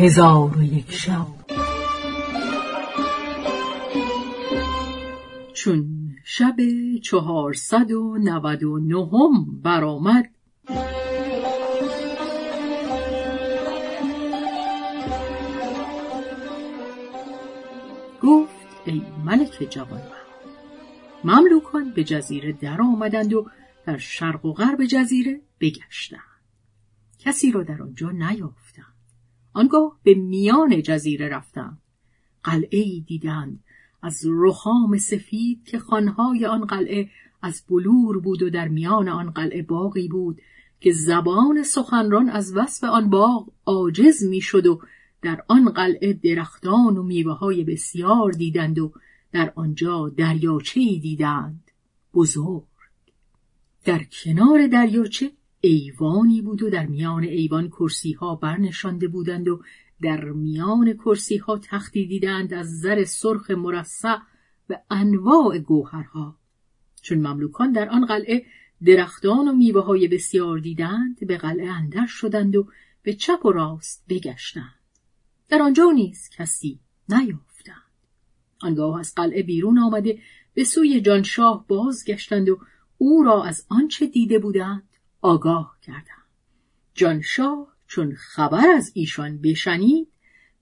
هزار و یک شب. چون شب چهارصد و نود و نهم برآمد گفت ای ملک جوان مملوکان به جزیره در آمدند و در شرق و غرب جزیره بگشتند. کسی را در آنجا نیافتند. آنگاه به میان جزیره رفتند قلعه دیدند از رخام سفید که خانهای آن قلعه از بلور بود و در میان آن قلعه باغی بود که زبان سخنران از وصف آن باغ عاجز می‌شد و در آن قلعه درختان و میوه های بسیار دیدند و در آنجا دریاچه دیدند. بزرگ. در کنار دریاچه ایوانی بود و در میان ایوان کرسی ها برنشانده بودند و در میان کرسی ها تختی دیدند از زر سرخ مرصع و انواع گوهرها. چون مملوکان در آن قلعه درختان و میوه های بسیار دیدند به قلعه اندر شدند و به چپ و راست بگشتند. در آنجا نیز کسی نیافتند. آنگاه از قلعه بیرون آمده به سوی جانشاه بازگشتند و او را از آنچه دیده بودند آگاه کردند جانشاه چون خبر از ایشان بشنید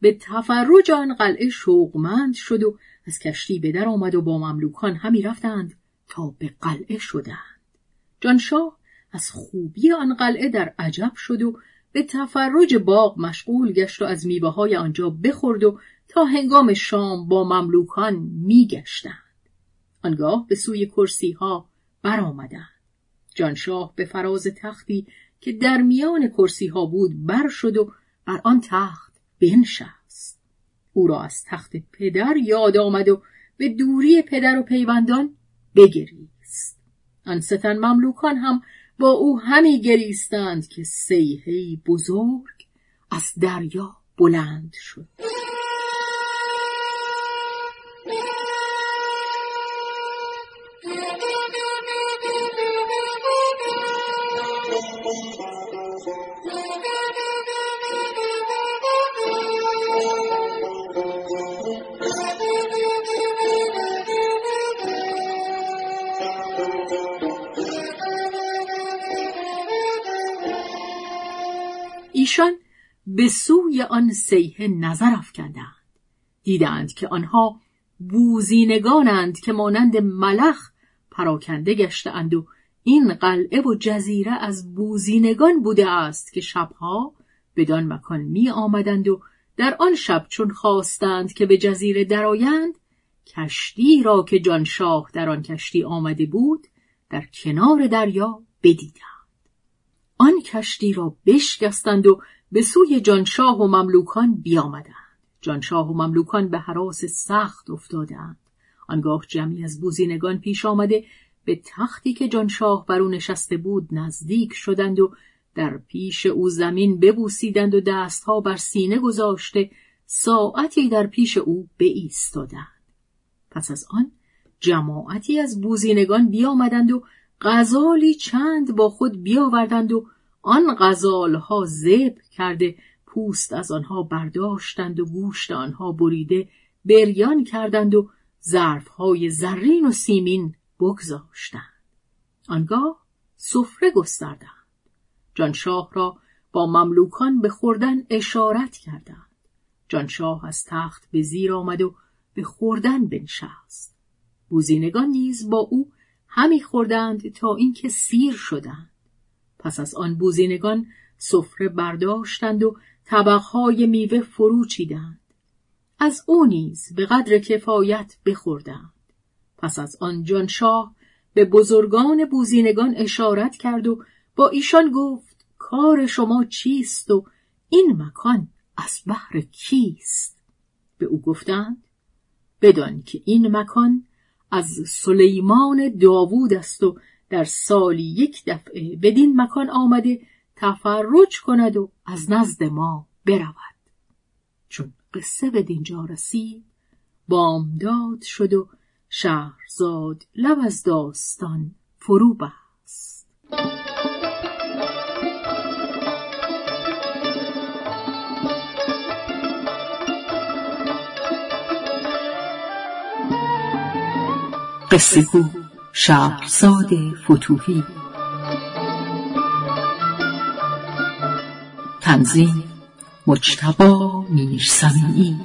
به تفرج آن قلعه شوقمند شد و از کشتی به در آمد و با مملوکان همی رفتند تا به قلعه شدند. جانشاه از خوبی آن قلعه در عجب شد و به تفرج باغ مشغول گشت و از میوه های آنجا بخورد و تا هنگام شام با مملوکان میگشتند. آنگاه به سوی کرسی ها برآمدند. جانشاه به فراز تختی که در میان کرسی ها بود بر شد و بر آن تخت بنشست. او را از تخت پدر یاد آمد و به دوری پدر و پیوندان بگریست. آن ستن مملوکان هم با او همی گریستند که سیهی بزرگ از دریا بلند شد. ایشان به سوی آن سیه نظر افکندند دیدند که آنها بوزینگانند که مانند ملخ پراکنده گشتهاند و این قلعه و جزیره از بوزینگان بوده است که شبها بدان مکان می آمدند و در آن شب چون خواستند که به جزیره درآیند کشتی را که جانشاه در آن کشتی آمده بود در کنار دریا بدیدند. آن کشتی را بشکستند و به سوی جانشاه و مملوکان بیامدند. جانشاه و مملوکان به حراس سخت افتادند. آنگاه جمعی از بوزینگان پیش آمده به تختی که جانشاه بر او نشسته بود نزدیک شدند و در پیش او زمین ببوسیدند و دستها بر سینه گذاشته ساعتی در پیش او ایستادند پس از آن جماعتی از بوزینگان بیامدند و غزالی چند با خود بیاوردند و آن غزالها زب کرده پوست از آنها برداشتند و گوشت آنها بریده بریان کردند و ظرفهای زرین و سیمین بگذاشتند. آنگاه سفره گستردند. جانشاه را با مملوکان به خوردن اشارت کردند. جانشاه از تخت به زیر آمد و به خوردن بنشست. بوزینگان نیز با او همی خوردند تا اینکه سیر شدند. پس از آن بوزینگان سفره برداشتند و طبقهای میوه فرو چیدند. از او نیز به قدر کفایت بخوردند. پس از آن جانشاه به بزرگان بوزینگان اشارت کرد و با ایشان گفت کار شما چیست و این مکان از بحر کیست؟ به او گفتند بدان که این مکان از سلیمان داوود است و در سالی یک دفعه بدین مکان آمده تفرج کند و از نزد ما برود. چون قصه به دینجا رسید بامداد شد و شهرزاد لب از داستان فرو بست. قصه گو شهرزاد فتوهی. تنظیم مجتبا میرسمی